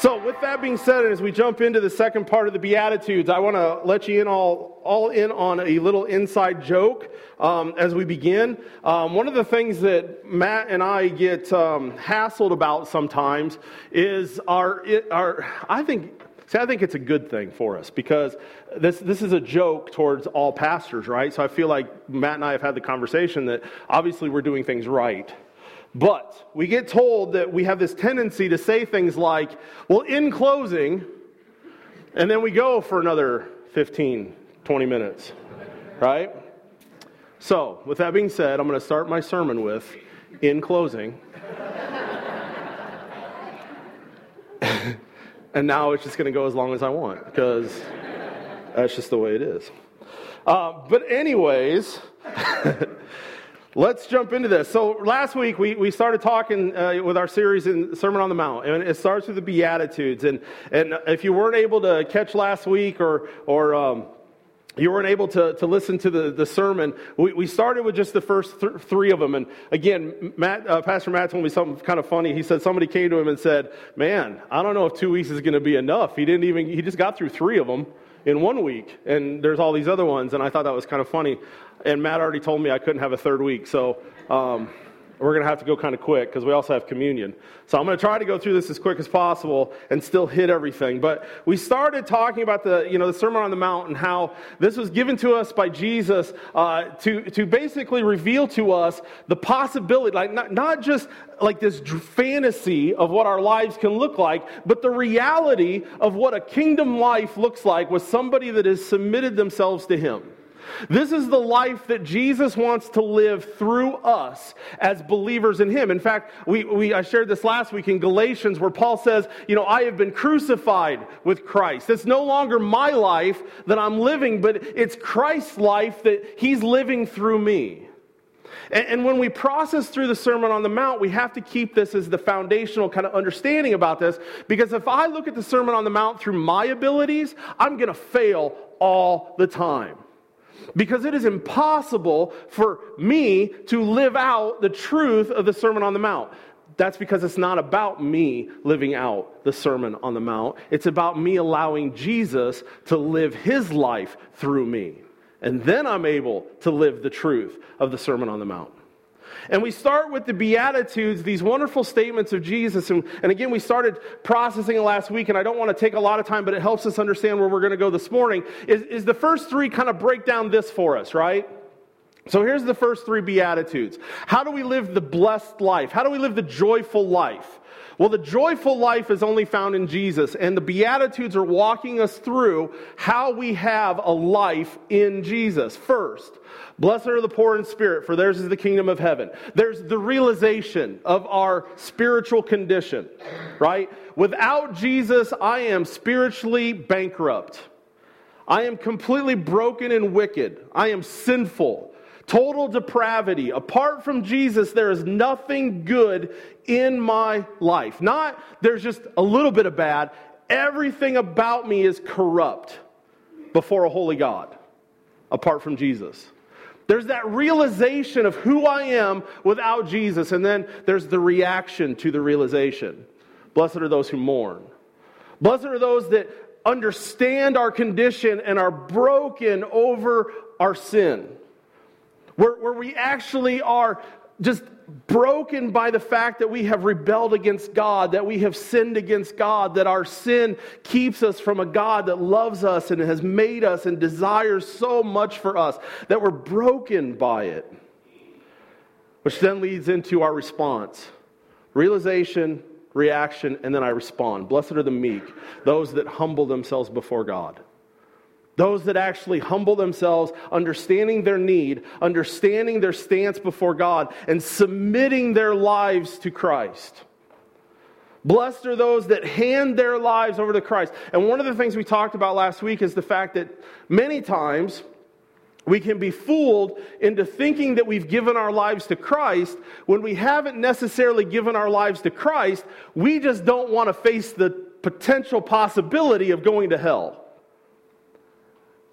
So, with that being said, and as we jump into the second part of the Beatitudes, I want to let you in all, all in on a little inside joke um, as we begin. Um, one of the things that Matt and I get um, hassled about sometimes is our, our I think, see, I think it's a good thing for us because this, this is a joke towards all pastors, right? So I feel like Matt and I have had the conversation that obviously we're doing things right. But we get told that we have this tendency to say things like, well, in closing, and then we go for another 15, 20 minutes, right? So, with that being said, I'm going to start my sermon with, in closing. and now it's just going to go as long as I want because that's just the way it is. Uh, but, anyways, Let's jump into this. So, last week we, we started talking uh, with our series in Sermon on the Mount, and it starts with the Beatitudes. And, and if you weren't able to catch last week or, or um, you weren't able to, to listen to the, the sermon, we, we started with just the first th- three of them. And again, Matt, uh, Pastor Matt told me something kind of funny. He said somebody came to him and said, Man, I don't know if two weeks is going to be enough. He didn't even, he just got through three of them in one week, and there's all these other ones, and I thought that was kind of funny. And Matt already told me I couldn't have a third week, so um, we're going to have to go kind of quick because we also have communion. So I'm going to try to go through this as quick as possible and still hit everything. But we started talking about the, you know, the Sermon on the Mount and how this was given to us by Jesus uh, to, to basically reveal to us the possibility, like not, not just like this fantasy of what our lives can look like, but the reality of what a kingdom life looks like with somebody that has submitted themselves to Him. This is the life that Jesus wants to live through us as believers in Him. In fact, we, we, I shared this last week in Galatians where Paul says, You know, I have been crucified with Christ. It's no longer my life that I'm living, but it's Christ's life that He's living through me. And, and when we process through the Sermon on the Mount, we have to keep this as the foundational kind of understanding about this because if I look at the Sermon on the Mount through my abilities, I'm going to fail all the time because it is impossible for me to live out the truth of the Sermon on the Mount. That's because it's not about me living out the Sermon on the Mount. It's about me allowing Jesus to live his life through me. And then I'm able to live the truth of the Sermon on the Mount. And we start with the Beatitudes, these wonderful statements of Jesus. And, and again, we started processing last week, and I don't want to take a lot of time, but it helps us understand where we're going to go this morning. Is, is the first three kind of break down this for us, right? So here's the first three Beatitudes. How do we live the blessed life? How do we live the joyful life? Well, the joyful life is only found in Jesus, and the Beatitudes are walking us through how we have a life in Jesus. First, blessed are the poor in spirit, for theirs is the kingdom of heaven. There's the realization of our spiritual condition, right? Without Jesus, I am spiritually bankrupt. I am completely broken and wicked. I am sinful total depravity. Apart from Jesus, there is nothing good in my life. Not there's just a little bit of bad. Everything about me is corrupt before a holy God, apart from Jesus. There's that realization of who I am without Jesus, and then there's the reaction to the realization. Blessed are those who mourn. Blessed are those that understand our condition and are broken over our sin where, where we actually are just broken by the fact that we have rebelled against God, that we have sinned against God, that our sin keeps us from a God that loves us and has made us and desires so much for us, that we're broken by it. Which then leads into our response realization, reaction, and then I respond. Blessed are the meek, those that humble themselves before God. Those that actually humble themselves, understanding their need, understanding their stance before God, and submitting their lives to Christ. Blessed are those that hand their lives over to Christ. And one of the things we talked about last week is the fact that many times we can be fooled into thinking that we've given our lives to Christ when we haven't necessarily given our lives to Christ. We just don't want to face the potential possibility of going to hell.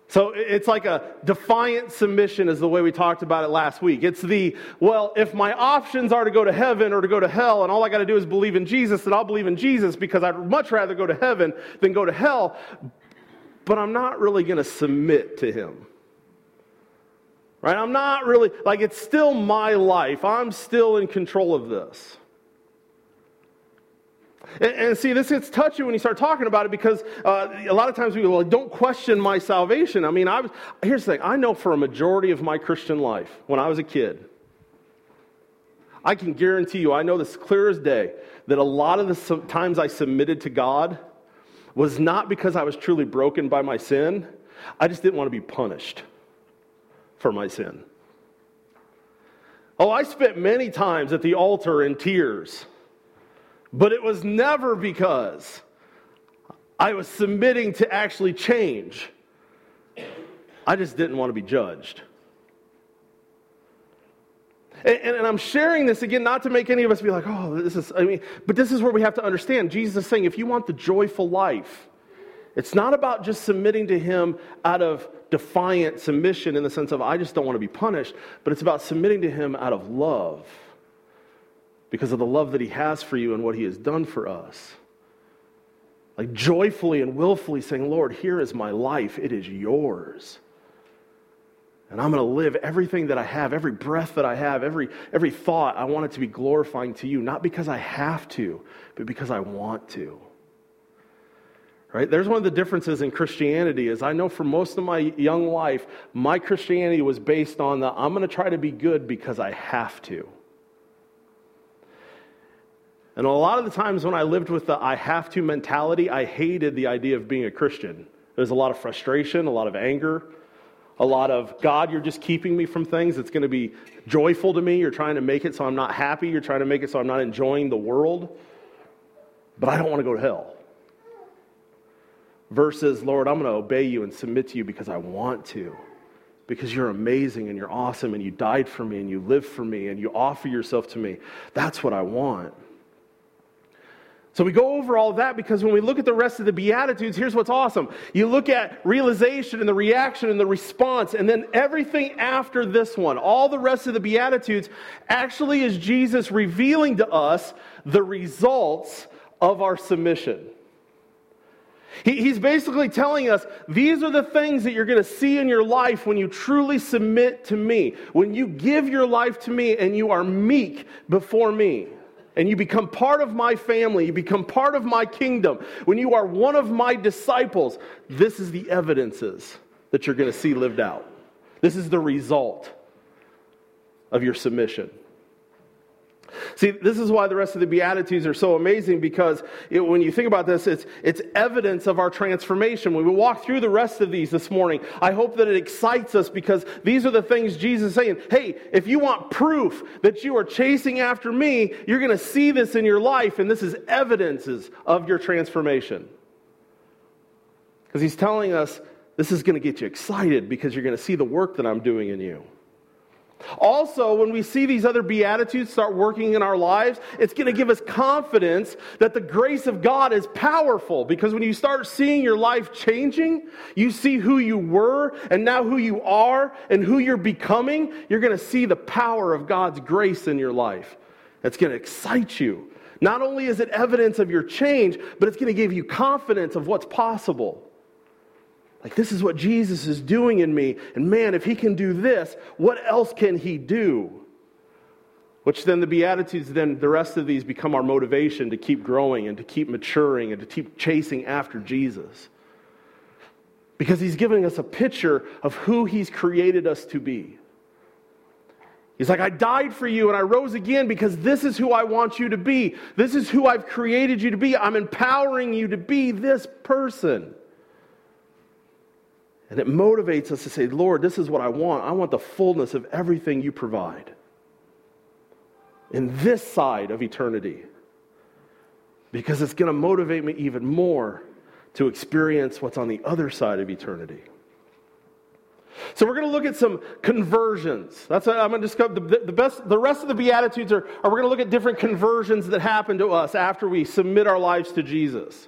So it's like a defiant submission, is the way we talked about it last week. It's the, well, if my options are to go to heaven or to go to hell, and all I got to do is believe in Jesus, then I'll believe in Jesus because I'd much rather go to heaven than go to hell. But I'm not really going to submit to him. Right? I'm not really, like, it's still my life. I'm still in control of this. And, and, see, this gets touchy when you start talking about it because uh, a lot of times we go, well, don't question my salvation. I mean, I was, here's the thing I know for a majority of my Christian life, when I was a kid, I can guarantee you, I know this clear as day, that a lot of the times I submitted to God was not because I was truly broken by my sin, I just didn't want to be punished for my sin. Oh, I spent many times at the altar in tears but it was never because I was submitting to actually change. I just didn't want to be judged. And, and, and, I'm sharing this again, not to make any of us be like, oh, this is, I mean, but this is where we have to understand. Jesus is saying, if you want the joyful life, it's not about just submitting to Him out of defiant submission in the sense of, I just don't want to be punished, but it's about submitting to Him out of love because of the love that He has for you and what He has done for us. Like joyfully and willfully saying, Lord, here is my life, it is yours. And I'm going to live everything that I have, every breath that I have, every, every thought, I want it to be glorifying to you, not because I have to, but because I want to. Right? There's one of the differences in Christianity is I know for most of my young life, my Christianity was based on the I'm going to try to be good because I have to. And a lot of the times when I lived with the I have to mentality, I hated the idea of being a Christian. There's a lot of frustration, a lot of anger, a lot of God, you're just keeping me from things. It's going to be joyful to me. You're trying to make it so I'm not happy. You're trying to make it so I'm not enjoying the world. But I don't want to go to hell. Versus, Lord, I'm going to obey you and submit to you because I want to. Because you're amazing and you're awesome and you died for me and you live for me and you offer yourself to me. That's what I want. So we go over all that because when we look at the rest of the Beatitudes, here's what's awesome. You look at realization and the reaction and the response, and then everything after this one, all the rest of the Beatitudes, actually is Jesus revealing to us the results of our submission. he's basically telling us these are the things that you're going to see in your life when you truly submit to me, when you give your life to me and you are meek before me and you become part of my family, you become part of my kingdom, when you are one of my disciples, this is the evidences that you're going to see lived out. This is the result of your submission. See, this is why the rest of the Beatitudes are so amazing because it, when you think about this, it's, it's evidence of our transformation. When we walk through the rest of these this morning, I hope that it excites us because these are the things Jesus is saying. Hey, if you want proof that you are chasing after me, you're going to see this in your life, and this is evidences of your transformation. Because he's telling us this is going to get you excited because you're going to see the work that I'm doing in you. Also, when we see these other Beatitudes start working in our lives, it's going to give us confidence that the grace of God is powerful. Because when you start seeing your life changing, you see who you were and now who you are and who you're becoming, you're going to see the power of God's grace in your life. That's going to excite you. Not only is it evidence of your change, but it's going to give you confidence of what's possible. Like, this is what Jesus is doing in me. And man, if he can do this, what else can he do? Which then the Beatitudes, then the rest of these become our motivation to keep growing and to keep maturing and to keep chasing after Jesus. Because he's giving us a picture of who he's created us to be. He's like, I died for you and I rose again because this is who I want you to be. This is who I've created you to be. I'm empowering you to be this person. And it motivates us to say, Lord, this is what I want. I want the fullness of everything you provide in this side of eternity. Because it's going to motivate me even more to experience what's on the other side of eternity. So we're going to look at some conversions. That's what I'm going to discuss. The, the, best, the rest of the beatitudes are, are we're going to look at different conversions that happen to us after we submit our lives to Jesus.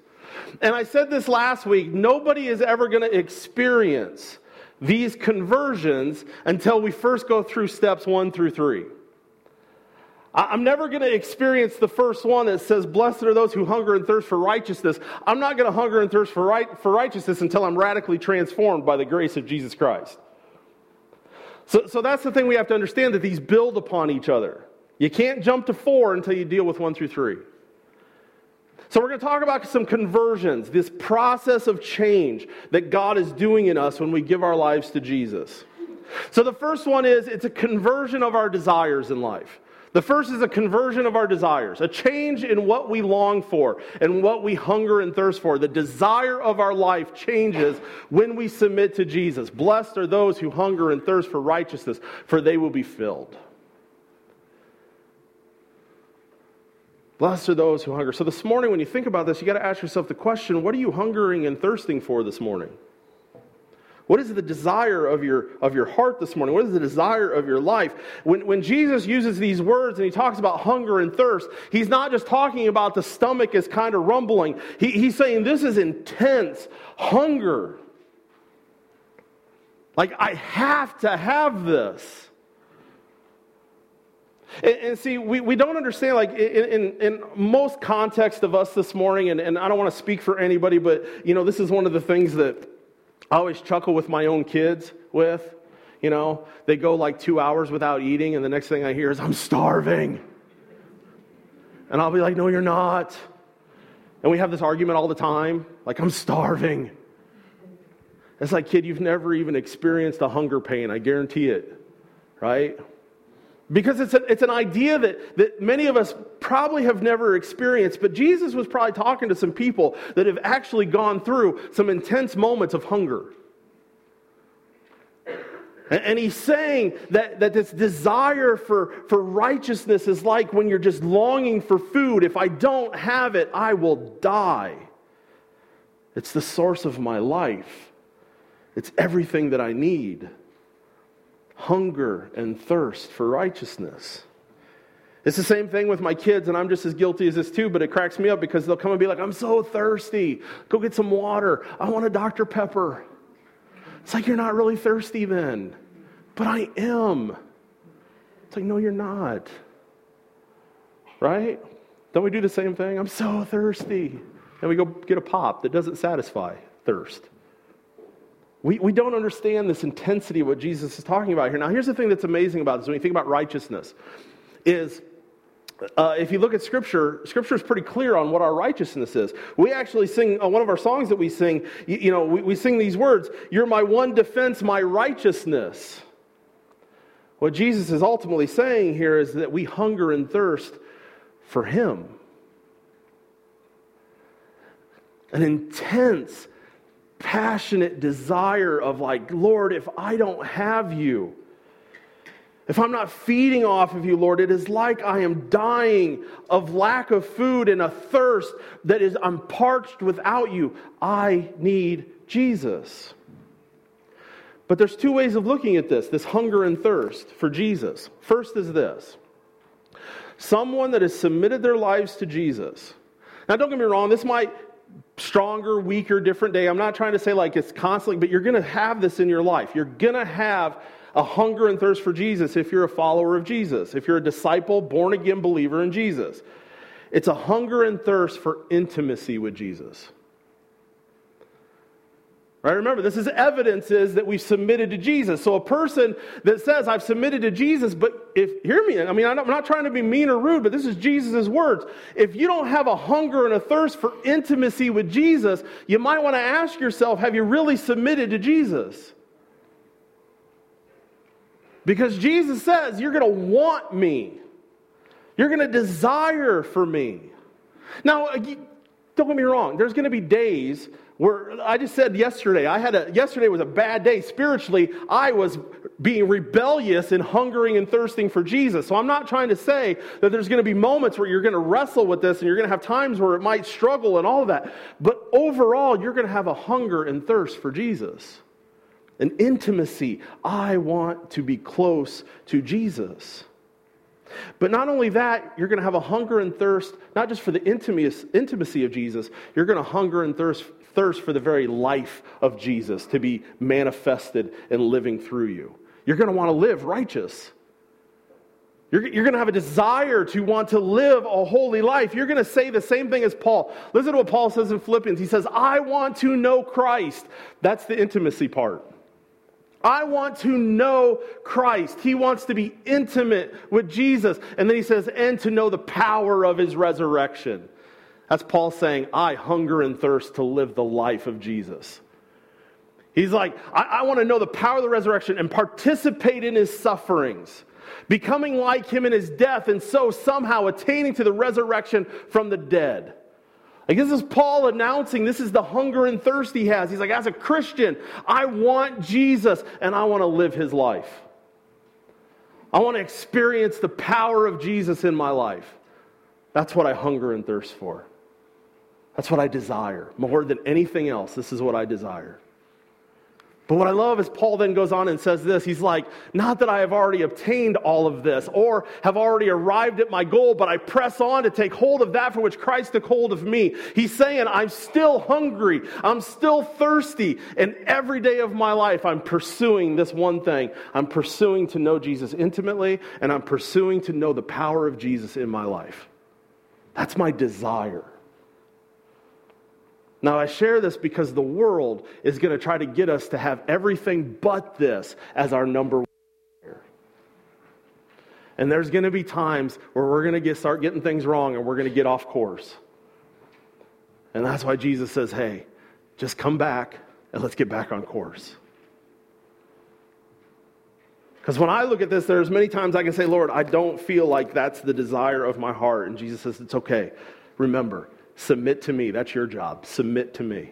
And I said this last week nobody is ever going to experience these conversions until we first go through steps one through three. I'm never going to experience the first one that says, Blessed are those who hunger and thirst for righteousness. I'm not going to hunger and thirst for, right, for righteousness until I'm radically transformed by the grace of Jesus Christ. So, so that's the thing we have to understand that these build upon each other. You can't jump to four until you deal with one through three. So, we're going to talk about some conversions, this process of change that God is doing in us when we give our lives to Jesus. So, the first one is it's a conversion of our desires in life. The first is a conversion of our desires, a change in what we long for and what we hunger and thirst for. The desire of our life changes when we submit to Jesus. Blessed are those who hunger and thirst for righteousness, for they will be filled. Blessed are those who hunger. So, this morning, when you think about this, you got to ask yourself the question what are you hungering and thirsting for this morning? What is the desire of your, of your heart this morning? What is the desire of your life? When, when Jesus uses these words and he talks about hunger and thirst, he's not just talking about the stomach is kind of rumbling. He, he's saying this is intense hunger. Like, I have to have this. And, and, see, we, we don't understand, like, in, in, in, most context of us this morning, and, and I don't want to speak for anybody, but, you know, this is one of the things that I always chuckle with my own kids with. You know, they go like two hours without eating, and the next thing I hear is, I'm starving. And I'll be like, No, you're not. And we have this argument all the time like, I'm starving. It's like, kid, you've never even experienced a hunger pain. I guarantee it. Right? Because it's, a, it's an idea that, that many of us probably have never experienced, but Jesus was probably talking to some people that have actually gone through some intense moments of hunger. And, and he's saying that, that this desire for, for righteousness is like when you're just longing for food. If I don't have it, I will die. It's the source of my life, it's everything that I need hunger and thirst for righteousness. It's the same thing with my kids, and I'm just as guilty as this too, but it cracks me up because they'll come and be like, I'm so thirsty. Go get some water. I want a Dr. Pepper. It's like, you're not really thirsty then. But I am. It's like, no, you're not. Right? Don't we do the same thing? I'm so thirsty. And we go get a pop that doesn't satisfy thirst. We, we don't understand this intensity of what Jesus is talking about here. Now, here's the thing that's amazing about this when you think about righteousness is uh, if you look at Scripture, Scripture is pretty clear on what our righteousness is. We actually sing, uh, one of our songs that we sing, you, you know, we, we sing these words You're my one defense, my righteousness. What Jesus is ultimately saying here is that we hunger and thirst for Him. An intense, passionate desire of, like, Lord, if I don't have you, if I'm not feeding off of you, Lord, it is like I am dying of lack of food and a thirst that is, I'm parched without you. I need Jesus. But there's two ways of looking at this this hunger and thirst for Jesus. First is this someone that has submitted their lives to Jesus. Now, don't get me wrong, this might stronger, weaker, different day. I'm not trying to say like it's constantly, but you're going to have this in your life. You're going to have a hunger and thirst for Jesus if you're a follower of Jesus, if you're a disciple, born again believer in Jesus. It's a hunger and thirst for intimacy with Jesus. Right? Remember, this is evidences that we've submitted to Jesus. So a person that says, I've submitted to Jesus, but if, hear me, I mean, I'm not trying to be mean or rude, but this is Jesus' words. If you don't have a hunger and a thirst for intimacy with Jesus, you might want to ask yourself, have you really submitted to Jesus? Because Jesus says, you're going to want me. You're going to desire for me. Now, don't get me wrong, there's going to be days where I just said yesterday, I had a yesterday was a bad day spiritually. I was being rebellious and hungering and thirsting for Jesus. So I'm not trying to say that there's going to be moments where you're going to wrestle with this and you're going to have times where it might struggle and all of that. But overall, you're going to have a hunger and thirst for Jesus. An intimacy. I want to be close to Jesus. But not only that, you're going to have a hunger and thirst, not just for the intimacy of Jesus, you're going to hunger and thirst, thirst for the very life of Jesus to be manifested and living through you. You're going to want to live righteous. You're, you're going to have a desire to want to live a holy life. You're going to say the same thing as Paul. Listen to what Paul says in Philippians. He says, I want to know Christ. That's the intimacy part. I want to know Christ. He wants to be intimate with Jesus. And then he says, and to know the power of his resurrection. That's Paul saying, I hunger and thirst to live the life of Jesus. He's like, I, I want to know the power of the resurrection and participate in his sufferings, becoming like him in his death, and so somehow attaining to the resurrection from the dead. Like, this is Paul announcing this is the hunger and thirst he has. He's like, as a Christian, I want Jesus and I want to live his life. I want to experience the power of Jesus in my life. That's what I hunger and thirst for. That's what I desire. More than anything else, this is what I desire. But what I love is Paul then goes on and says this. He's like, Not that I have already obtained all of this or have already arrived at my goal, but I press on to take hold of that for which Christ took hold of me. He's saying, I'm still hungry. I'm still thirsty. And every day of my life, I'm pursuing this one thing. I'm pursuing to know Jesus intimately, and I'm pursuing to know the power of Jesus in my life. That's my desire. Now, I share this because the world is going to try to get us to have everything but this as our number one. And there's going to be times where we're going to get, start getting things wrong and we're going to get off course. And that's why Jesus says, hey, just come back and let's get back on course. Because when I look at this, there's many times I can say, Lord, I don't feel like that's the desire of my heart. And Jesus says, it's okay. Remember, Submit to me. That's your job. Submit to me.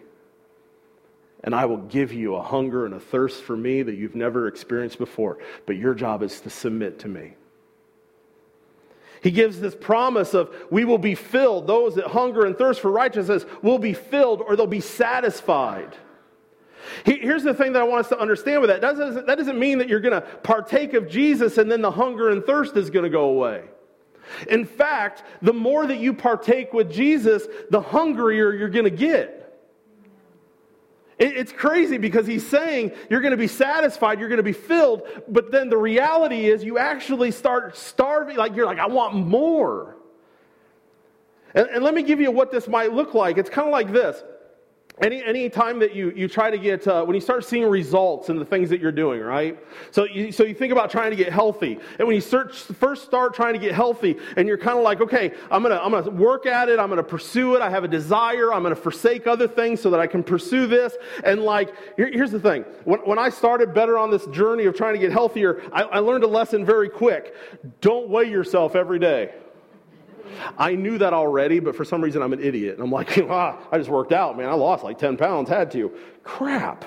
And I will give you a hunger and a thirst for me that you've never experienced before. But your job is to submit to me. He gives this promise of we will be filled. Those that hunger and thirst for righteousness will be filled or they'll be satisfied. Here's the thing that I want us to understand with that. That doesn't, mean that you're going to partake of Jesus and then the hunger and thirst is going to go away. In fact, the more that you partake with Jesus, the hungrier you're going to get. It's crazy because he's saying you're going to be satisfied, you're going to be filled, but then the reality is you actually start starving. Like you're like, I want more. And, and let me give you what this might look like. It's kind of like this. Any, any time that you, you try to get, uh, when you start seeing results in the things that you're doing, right? So you, so you think about trying to get healthy. And when you search, first start trying to get healthy, and you're kind of like, okay, I'm to I'm gonna work at it, I'm to pursue it, I have a desire, I'm to forsake other things so that I can pursue this. And like, here, here's the thing when, when I started better on this journey of trying to get healthier, I, I learned a lesson very quick. Don't weigh yourself every day. I knew that already, but for some reason I'm an idiot. And I'm like, ah, I just worked out, man. I lost like 10 pounds, had to. Crap.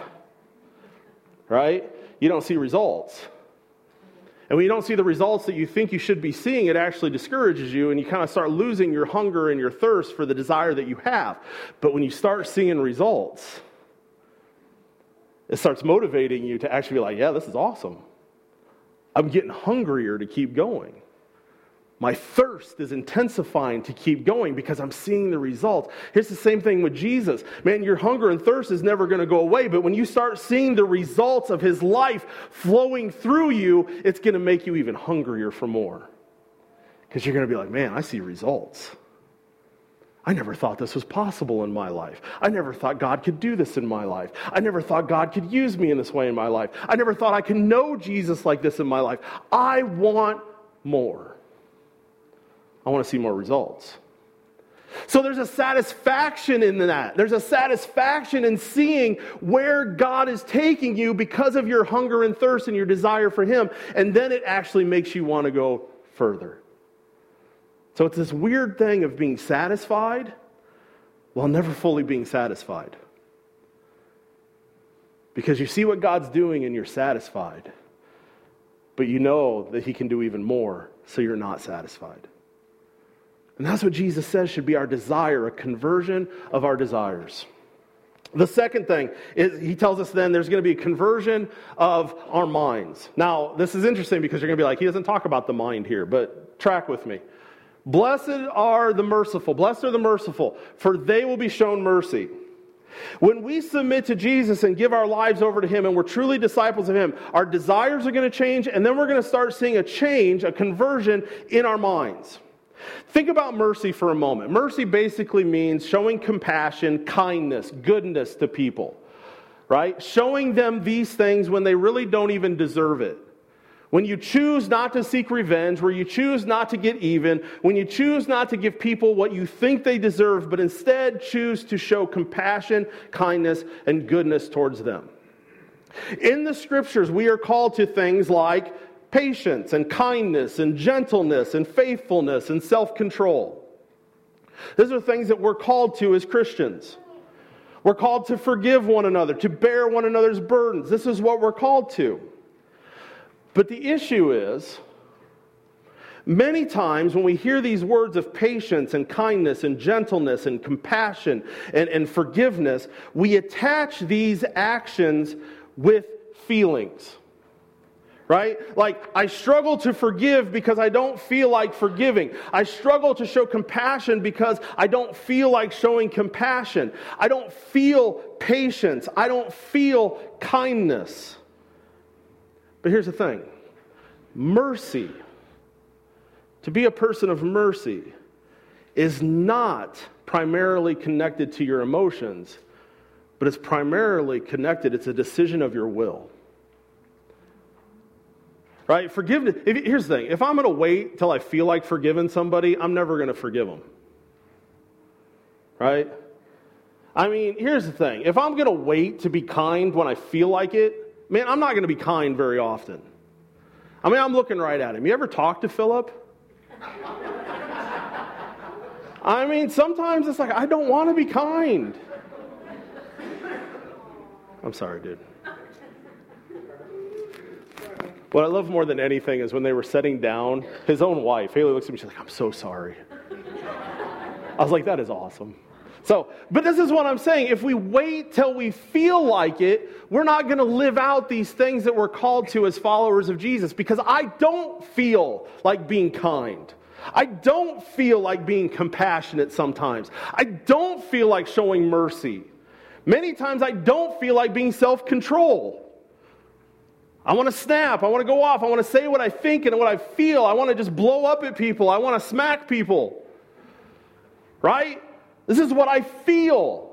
Right? You don't see results. And when you don't see the results that you think you should be seeing, it actually discourages you and you kind of start losing your hunger and your thirst for the desire that you have. But when you start seeing results, it starts motivating you to actually be like, yeah, this is awesome. I'm getting hungrier to keep going. My thirst is intensifying to keep going because I'm seeing the results. It's the same thing with Jesus. Man, your hunger and thirst is never going to go away, but when you start seeing the results of his life flowing through you, it's going to make you even hungrier for more. Because you're going to be like, man, I see results. I never thought this was possible in my life. I never thought God could do this in my life. I never thought God could use me in this way in my life. I never thought I could know Jesus like this in my life. I want more. I want to see more results. So there's a satisfaction in that. There's a satisfaction in seeing where God is taking you because of your hunger and thirst and your desire for Him. And then it actually makes you want to go further. So it's this weird thing of being satisfied while never fully being satisfied. Because you see what God's doing and you're satisfied. But you know that He can do even more, so you're not satisfied. And that's what Jesus says should be our desire, a conversion of our desires. The second thing is he tells us then there's going to be a conversion of our minds. Now, this is interesting because you're going to be like, he doesn't talk about the mind here, but track with me. Blessed are the merciful. Blessed are the merciful, for they will be shown mercy. When we submit to Jesus and give our lives over to Him and we're truly disciples of Him, our desires are going to change, and then we're going to start seeing a change, a conversion in our minds. Think about mercy for a moment. Mercy basically means showing compassion, kindness, goodness to people, right? Showing them these things when they really don't even deserve it. When you choose not to seek revenge, where you choose not to get even, when you choose not to give people what you think they deserve, but instead choose to show compassion, kindness, and goodness towards them. In the scriptures, we are called to things like patience and kindness and gentleness and faithfulness and self control. These are things that we're called to as Christians. We're called to forgive one another, to bear one another's burdens. This is what we're called to. But the issue is, many times when we hear these words of patience and kindness and gentleness and compassion and, and forgiveness, we attach these actions with feelings right? Like, I struggle to forgive because I don't feel like forgiving. I struggle to show compassion because I don't feel like showing compassion. I don't feel patience. I don't feel kindness. But here's the thing mercy, to be a person of mercy, is not primarily connected to your emotions, but it's primarily connected, it's a decision of your will. Right? Forgiveness. If, here's the thing if I'm going to wait till I feel like forgiving somebody, I'm never going to forgive them. Right? I mean, here's the thing if I'm going to wait to be kind when I feel like it, man, I'm not going to be kind very often. I mean, I'm looking right at him. You ever talk to Philip? I mean, sometimes it's like, I don't want to be kind. I'm sorry, dude. What I love more than anything is when they were setting down, his own wife, Haley looks at me, she's like, I'm so sorry. I was like, that is awesome. So, but this is what I'm saying. If we wait till we feel like it, we're not going to live out these things that we're called to as followers of Jesus because I don't feel like being kind. I don't feel like being compassionate sometimes. I don't feel like showing mercy. Many times I don't feel like being self control. I want to snap. I want to go off. I want to say what I think and what I feel. I want to just blow up at people. I want to smack people. Right? This is what I feel.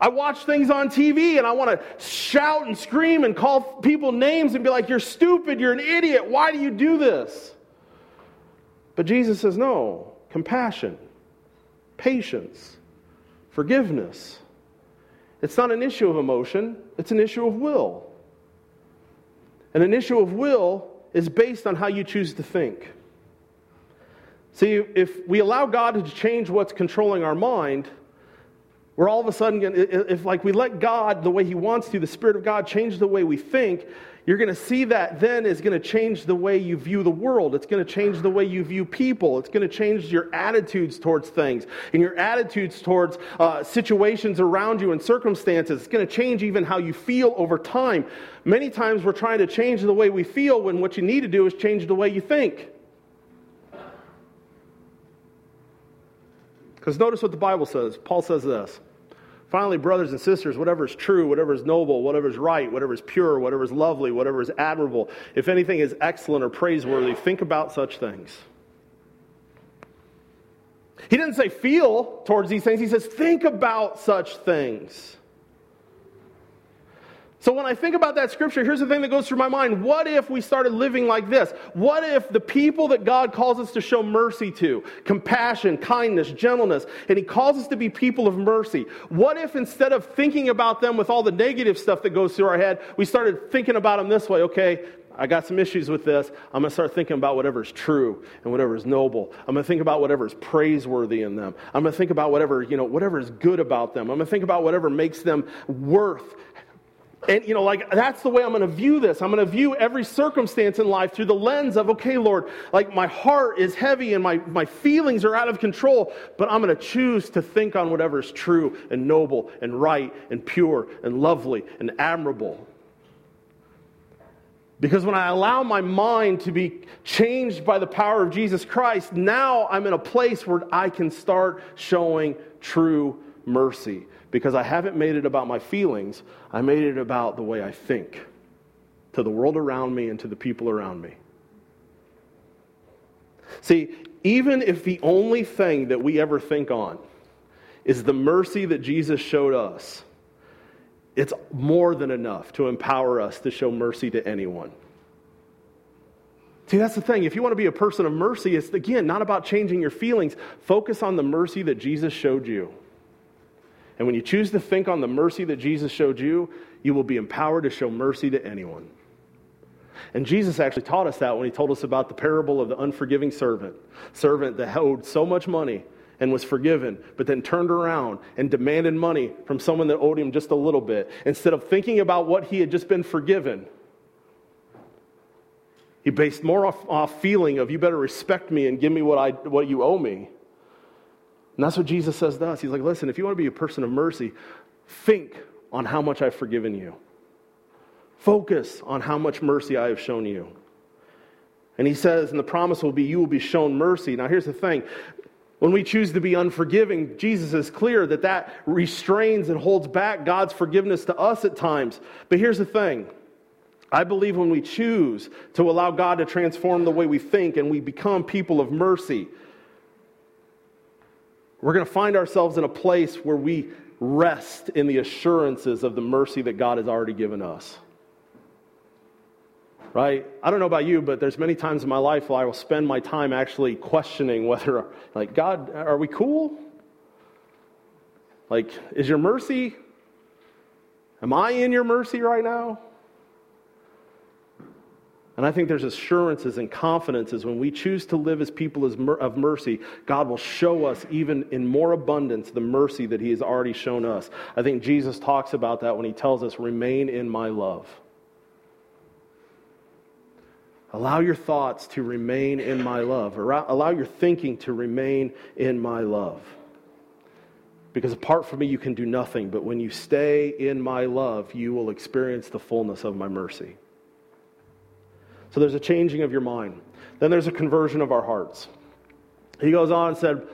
I watch things on TV and I want to shout and scream and call people names and be like, You're stupid. You're an idiot. Why do you do this? But Jesus says, No. Compassion, patience, forgiveness. It's not an issue of emotion, it's an issue of will. And an issue of will is based on how you choose to think. See, if we allow God to change what's controlling our mind, we're all of a sudden, if like we let God, the way He wants to, the Spirit of God, change the way we think, you're going to see that then is going to change the way you view the world. It's going to change the way you view people. It's going to change your attitudes towards things and your attitudes towards uh, situations around you and circumstances. It's going to change even how you feel over time. Many times we're trying to change the way we feel when what you need to do is change the way you think. Because notice what the Bible says. Paul says this. Finally, brothers and sisters, whatever is true, whatever is noble, whatever is right, whatever is pure, whatever is lovely, whatever is admirable, if anything is excellent or praiseworthy, think about such things. He didn't say feel towards these things, he says think about such things. So when I think about that scripture, here's the thing that goes through my mind. What if we started living like this? What if the people that God calls us to show mercy to, compassion, kindness, gentleness, and He calls us to be people of mercy, what if instead of thinking about them with all the negative stuff that goes through our head, we started thinking about them this way? Okay, I got some issues with this. I'm going to start thinking about whatever is true and whatever is noble. I'm going to think about whatever is praiseworthy in them. I'm going to think about whatever, you know, whatever is good about them. I'm going to think about whatever makes them worth and, you know, like, that's the way I'm going to view this. I'm going to view every circumstance in life through the lens of, okay, Lord, like, my heart is heavy and my, my feelings are out of control, but I'm going to choose to think on whatever is true and noble and right and pure and lovely and admirable. Because when I allow my mind to be changed by the power of Jesus Christ, now I'm in a place where I can start showing true mercy. Because I haven't made it about my feelings, I made it about the way I think to the world around me and to the people around me. See, even if the only thing that we ever think on is the mercy that Jesus showed us, it's more than enough to empower us to show mercy to anyone. See, that's the thing. If you want to be a person of mercy, it's again not about changing your feelings. Focus on the mercy that Jesus showed you. And when you choose to think on the mercy that Jesus showed you, you will be empowered to show mercy to anyone. And Jesus actually taught us that when he told us about the parable of the unforgiving servant. Servant that owed so much money and was forgiven, but then turned around and demanded money from someone that owed him just a little bit. Instead of thinking about what he had just been forgiven, he based more off, off feeling of, you better respect me and give me what, I, what you owe me. And that's what Jesus says to us. He's like, listen, if you want to be a person of mercy, think on how much I've forgiven you. Focus on how much mercy I have shown you. And he says, and the promise will be, you will be shown mercy. Now, here's the thing when we choose to be unforgiving, Jesus is clear that that restrains and holds back God's forgiveness to us at times. But here's the thing I believe when we choose to allow God to transform the way we think and we become people of mercy, we're going to find ourselves in a place where we rest in the assurances of the mercy that God has already given us right? I don't know about you, but there's many times in my life where I will spend my time actually questioning whether, like, God, are we cool? Like, is your mercy, am I in your mercy right now? And I think there's assurances and confidences when we choose to live as people of mercy, God will show us even in more abundance the mercy that He has already shown us. I think Jesus talks about that when He tells us, remain in my love. Allow your thoughts to remain in my love. Allow your thinking to remain in my love. Because apart from me, you can do nothing. But when you stay in my love, you will experience the fullness of my mercy. So there's a changing of your mind. Then there's a conversion of our hearts. He goes on and said,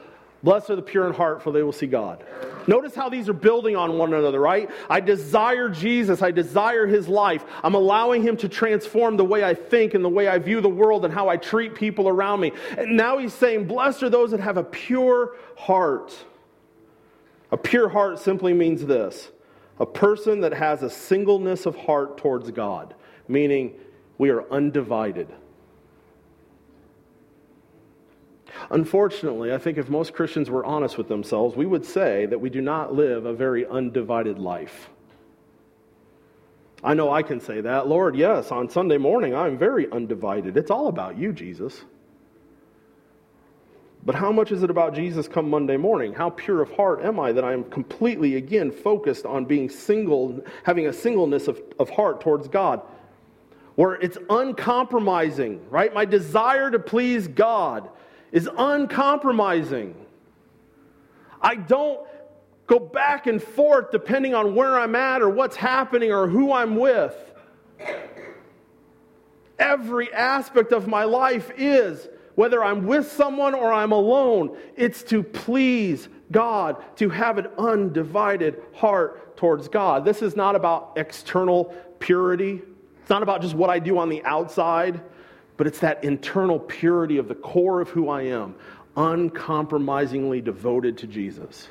Blessed are the pure in heart, for they will see God. Notice how these are building on one another, right? I desire Jesus. I desire his life. I'm allowing him to transform the way I think and the way I view the world and how I treat people around me. And now he's saying, Blessed are those that have a pure heart. A pure heart simply means this a person that has a singleness of heart towards God, meaning we are undivided. Unfortunately, I think if most Christians were honest with themselves, we would say that we do not live a very undivided life. I know I can say that. Lord, yes, on Sunday morning, I'm very undivided. It's all about you, Jesus. But how much is it about Jesus come Monday morning? How pure of heart am I that I am completely, again, focused on being single, having a singleness of, of heart towards God? Where it's uncompromising, right? My desire to please God is uncompromising. I don't go back and forth depending on where I'm at or what's happening or who I'm with. Every aspect of my life is, whether I'm with someone or I'm alone, it's to please God, to have an undivided heart towards God. This is not about external purity. It's not about just what I do on the outside but it's that internal purity of the core of who I am, uncompromisingly devoted to Jesus.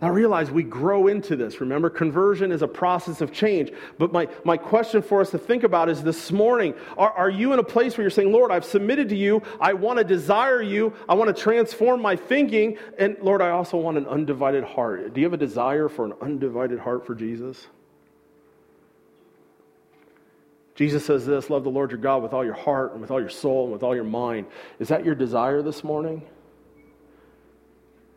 Now realize we grow into this. Remember, conversion is a process of change. But my, my question for us to think about is this morning are, are you in a place where you're saying, Lord, I've submitted to you. I want to desire you. I want to transform my thinking. And Lord, I also want an undivided heart. Do you have a desire for an undivided heart for Jesus? Jesus says this love the Lord your God with all your heart and with all your soul and with all your mind. Is that your desire this morning?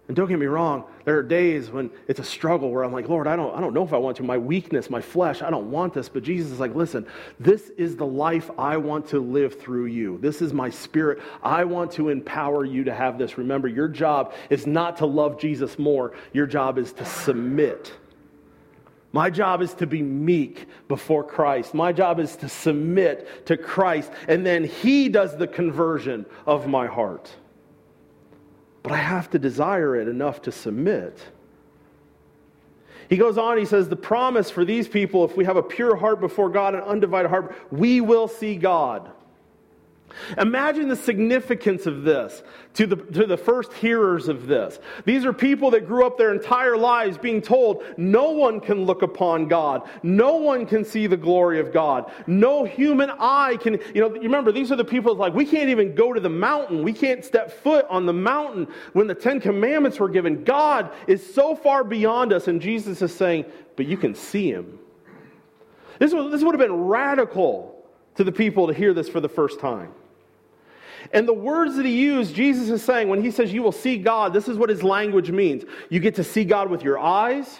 And don't get me wrong, there are days when it's a struggle where I'm like, Lord, I don't, I don't know if I want to. My weakness, my flesh, I don't want this. But Jesus is like, listen, this is the life I want to live through you. This is my spirit. I want to empower you to have this. Remember, your job is not to love Jesus more, your job is to submit My job is to be meek before Christ. My job is to submit to Christ. And then He does the conversion of my heart. But I have to desire it enough to submit. He goes on, he says, The promise for these people, if we have a pure heart before God, an undivided heart, we will see God. Imagine the significance of this to the, to the first hearers of this. These are people that grew up their entire lives being told no one can look upon God. No one can see the glory of God. No human eye can, you know, remember these are the people like, we can't even go to the mountain. We can't step foot on the mountain when the Ten Commandments were given. God is so far beyond us. And Jesus is saying, but you can see him. This this would have been radical to the people to hear this for the first time. And the words that he used, Jesus is saying, when he says you will see God, this is what his language means. You get to see God with your eyes.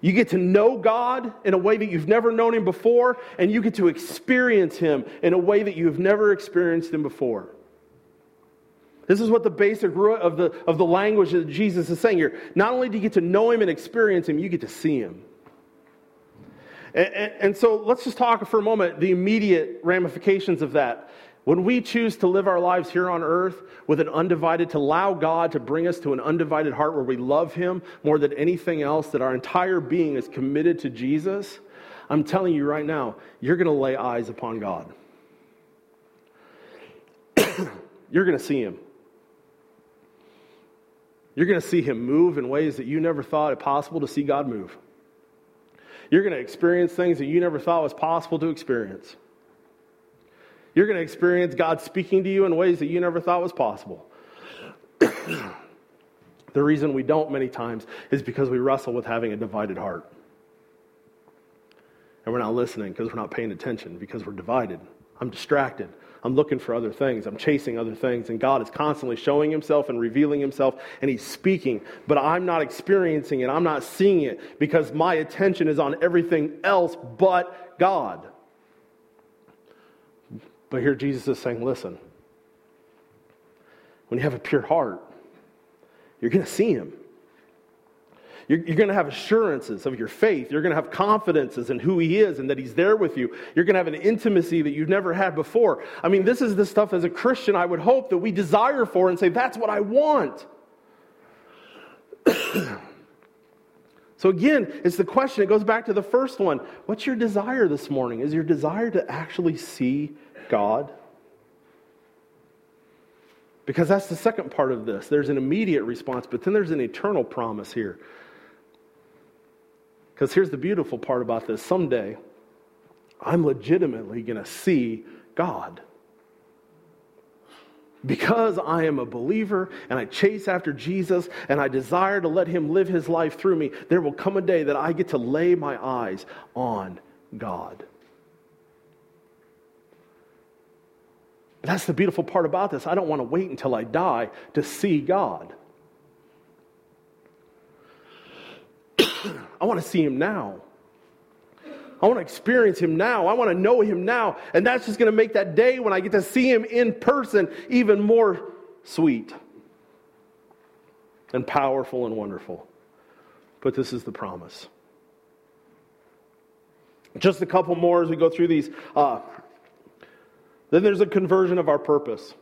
You get to know God in a way that you've never known him before, and you get to experience him in a way that you've never experienced him before. This is what the basic root of the, of the language that Jesus is saying here. Not only do you get to know him and experience him, you get to see him. And, and, and so let's just talk for a moment the immediate ramifications of that. When we choose to live our lives here on earth with an undivided, to allow God to bring us to an undivided heart where we love Him more than anything else, that our entire being is committed to Jesus, I'm telling you right now, you're going to lay eyes upon God. you're going to see Him. You're going to see Him move in ways that you never thought it possible to see God move. You're going to experience things that you never thought was possible to experience. You're going to experience God speaking to you in ways that you never thought was possible. the reason we don't many times is because we wrestle with having a divided heart. And we're not listening because we're not paying attention because we're divided. I'm distracted. I'm looking for other things. I'm chasing other things. And God is constantly showing himself and revealing himself, and he's speaking. But I'm not experiencing it. I'm not seeing it because my attention is on everything else but God. But here Jesus is saying, listen, when you have a pure heart, you're going to see him. You're, you're going to have assurances of your faith. You're going to have confidences in who he is and that he's there with you. You're going to have an intimacy that you've never had before. I mean, this is the stuff as a Christian I would hope that we desire for and say, that's what I want. So, again, it's the question. It goes back to the first one. What's your desire this morning? Is your desire to actually see God? Because that's the second part of this. There's an immediate response, but then there's an eternal promise here. Because here's the beautiful part about this someday, I'm legitimately going to see God. Because I am a believer and I chase after Jesus and I desire to let him live his life through me, there will come a day that I get to lay my eyes on God. That's the beautiful part about this. I don't want to wait until I die to see God. I want to see Him now. I want to experience Him now. I want to know Him now. And that's just going to make that day when I get to see Him in person even more sweet and powerful and wonderful. But this is the promise. Just a couple more as we go through these. Uh, then there's a conversion of our purpose.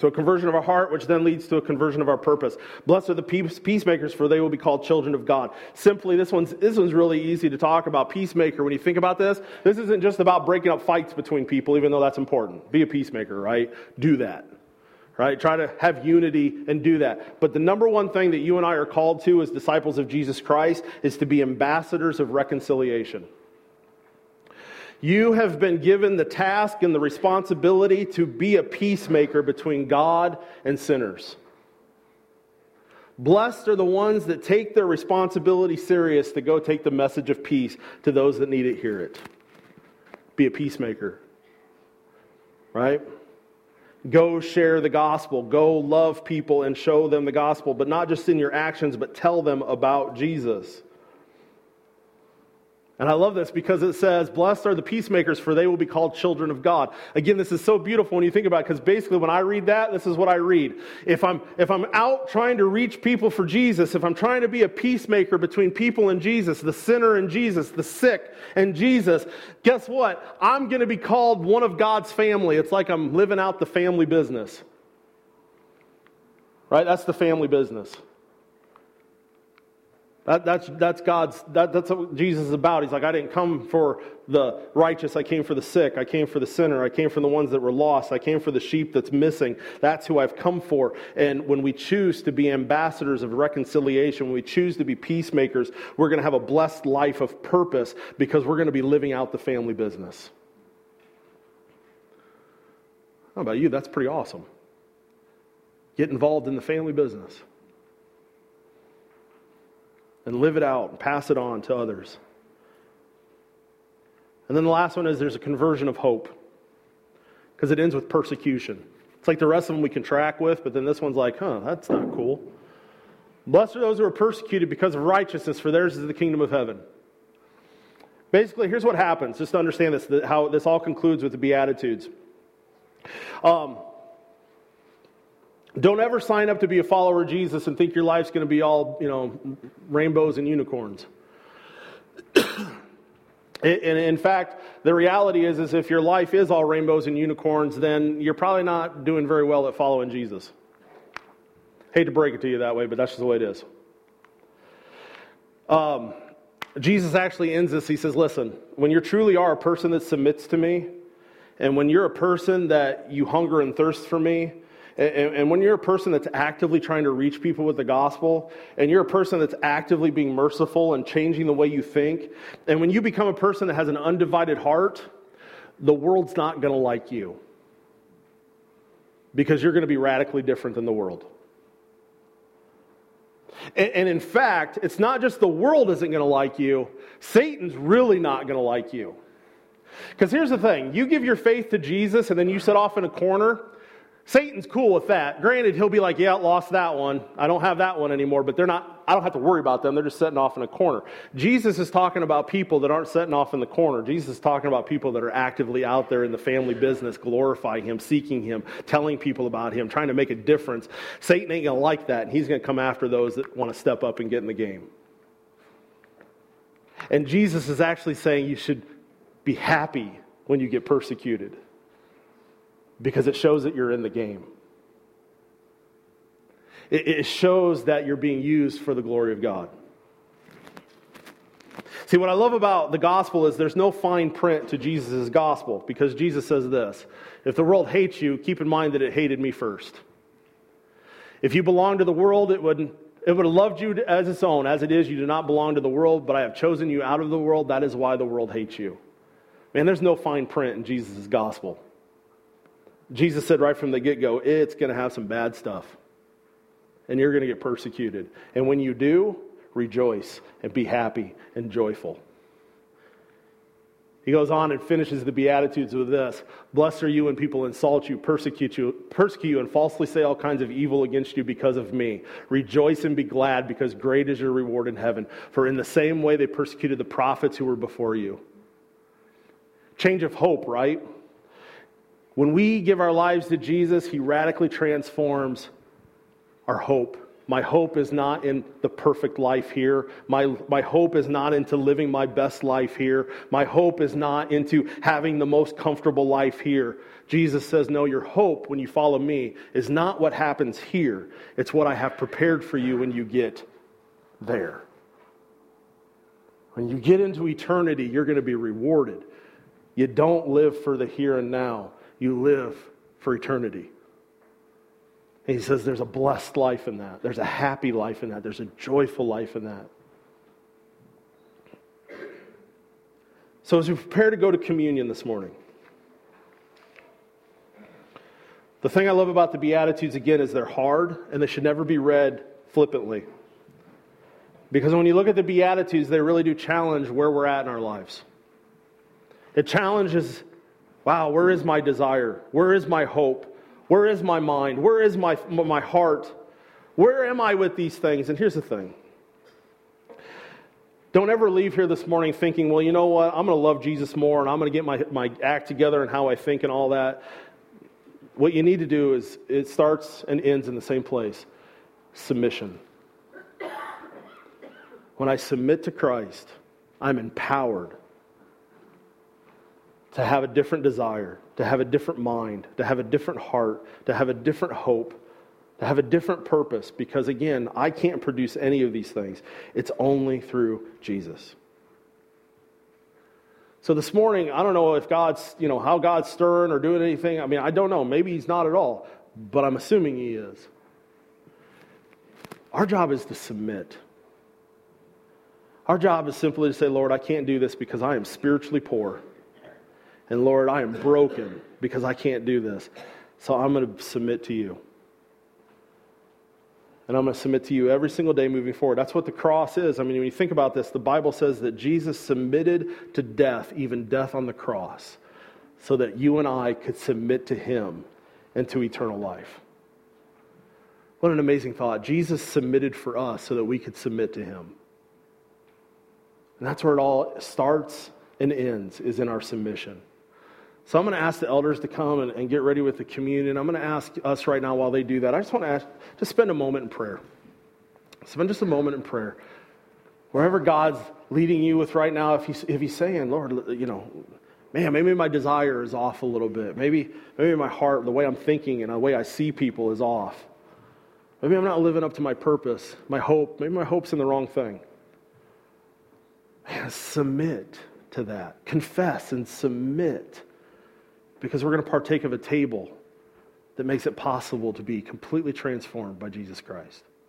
To a conversion of our heart, which then leads to a conversion of our purpose. Blessed are the peacemakers, for they will be called children of God. Simply, this one's, this one's really easy to talk about. Peacemaker, when you think about this, this isn't just about breaking up fights between people, even though that's important. Be a peacemaker, right? Do that, right? Try to have unity and do that. But the number one thing that you and I are called to as disciples of Jesus Christ is to be ambassadors of reconciliation. You have been given the task and the responsibility to be a peacemaker between God and sinners. Blessed are the ones that take their responsibility serious to go take the message of peace to those that need it hear it. Be a peacemaker. Right? Go share the gospel. Go love people and show them the gospel, but not just in your actions, but tell them about Jesus. And I love this because it says, Blessed are the peacemakers, for they will be called children of God. Again, this is so beautiful when you think about it, because basically when I read that, this is what I read. If I'm, if I'm out trying to reach people for Jesus, if I'm trying to be a peacemaker between people and Jesus, the sinner and Jesus, the sick and Jesus, guess what? I'm going to be called one of God's family. It's like I'm living out the family business. Right? That's the family business. That, that's, that's God's, that, that's what Jesus is about. He's like, I didn't come for the righteous. I came for the sick. I came for the sinner. I came for the ones that were lost. I came for the sheep that's missing. That's who I've come for. And when we choose to be ambassadors of reconciliation, when we choose to be peacemakers, we're going to have a blessed life of purpose because we're going to be living out the family business. How about you? That's pretty awesome. Get involved in the family business and live it out and pass it on to others. And then the last one is there's a conversion of hope because it ends with persecution. It's like the rest of them we can track with, but then this one's like, huh, that's not cool. Blessed are those who are persecuted because of righteousness, for theirs is the kingdom of heaven. Basically, here's what happens, just to understand this, how this all concludes with the Beatitudes. Um, don't ever sign up to be a follower of Jesus and think your life's going to be all, you know, rainbows and unicorns. and in fact, the reality is, is if your life is all rainbows and unicorns, then you're probably not doing very well at following Jesus. Hate to break it to you that way, but that's just the way it is. Um, Jesus actually ends this. He says, Listen, when you truly are a person that submits to me, and when you're a person that you hunger and thirst for me, and, and, when you're a person that's actively trying to reach people with the gospel, and you're a person that's actively being merciful and changing the way you think, and when you become a person that has an undivided heart, the world's not going to like you because you're going to be radically different than the world. And, and in fact, it's not just the world isn't going to like you, Satan's really not going to like you. Because here's the thing you give your faith to Jesus and then you sit off in a corner Satan's cool with that. Granted, he'll be like, yeah, lost that one. I don't have that one anymore, but they're not, I don't have to worry about them. They're just setting off in a corner. Jesus is talking about people that aren't setting off in the corner. Jesus is talking about people that are actively out there in the family business, glorifying him, seeking him, telling people about him, trying to make a difference. Satan ain't going to like that, and he's going to come after those that want to step up and get in the game. And Jesus is actually saying you should be happy when you get persecuted because it shows that you're in the game. It, shows that you're being used for the glory of God. See, what I love about the gospel is there's no fine print to Jesus' gospel because Jesus says this If the world hates you, keep in mind that it hated me first. If you belong to the world, it would, it would have loved you as its own. As it is, you do not belong to the world, but I have chosen you out of the world. That is why the world hates you. Man, there's no fine print in Jesus' gospel. Jesus said right from the get go, it's going to have some bad stuff. And you're going to get persecuted. And when you do, rejoice and be happy and joyful. He goes on and finishes the Beatitudes with this Blessed are you when people insult you, persecute you, persecute you, and falsely say all kinds of evil against you because of me. Rejoice and be glad, because great is your reward in heaven. For in the same way they persecuted the prophets who were before you. Change of hope, right? When we give our lives to Jesus, He radically transforms our hope. My hope is not in the perfect life here. My, my hope is not into living my best life here. My hope is not into having the most comfortable life here. Jesus says, No, your hope when you follow me is not what happens here. It's what I have prepared for you when you get there. When you get into eternity, you're going to be rewarded. You don't live for the here and now you live for eternity. And he says there's a blessed life in that. There's a happy life in that. There's a joyful life in that. So, as we prepare to go to communion this morning, the thing I love about the Beatitudes, again, is they're hard and they should never be read flippantly. Because when you look at the Beatitudes, they really do challenge where we're at in our lives. It challenges Wow, where is my desire? Where is my hope? Where is my mind? Where is my, my heart? Where am I with these things? And here's the thing Don't ever leave here this morning thinking, well, you know what? I'm going to love Jesus more and I'm going to get my, my act together and how I think and all that. What you need to do is it starts and ends in the same place submission. When I submit to Christ, I'm empowered to have a different desire, to have a different mind, to have a different heart, to have a different hope, to have a different purpose. Because again, I can't produce any of these things. It's only through Jesus. So this morning, I don't know if God's, you know, how God's stirring or doing anything. I mean, I don't know. Maybe He's not at all, but I'm assuming He is. Our job is to submit. Our job is simply to say, Lord, I can't do this because I am spiritually poor. And Lord, I am broken because I can't do this. So I'm going to submit to you. And I'm going to submit to you every single day moving forward. That's what the cross is. I mean, when you think about this, the Bible says that Jesus submitted to death, even death on the cross, so that you and I could submit to him and to eternal life. What an amazing thought. Jesus submitted for us so that we could submit to him. And that's where it all starts and ends, is in our submission. So I'm going to ask the elders to come and, and, get ready with the communion. I'm going to ask us right now while they do that. I just want to ask to spend a moment in prayer. Spend just a moment in prayer. Wherever God's leading you with right now, if he's, if he's saying, Lord, you know, man, maybe my desire is off a little bit. Maybe, maybe my heart, the way I'm thinking and the way I see people is off. Maybe I'm not living up to my purpose, my hope. Maybe my hope's in the wrong thing. Man, submit to that. Confess and submit because we're going to partake of a table that makes it possible to be completely transformed by Jesus Christ.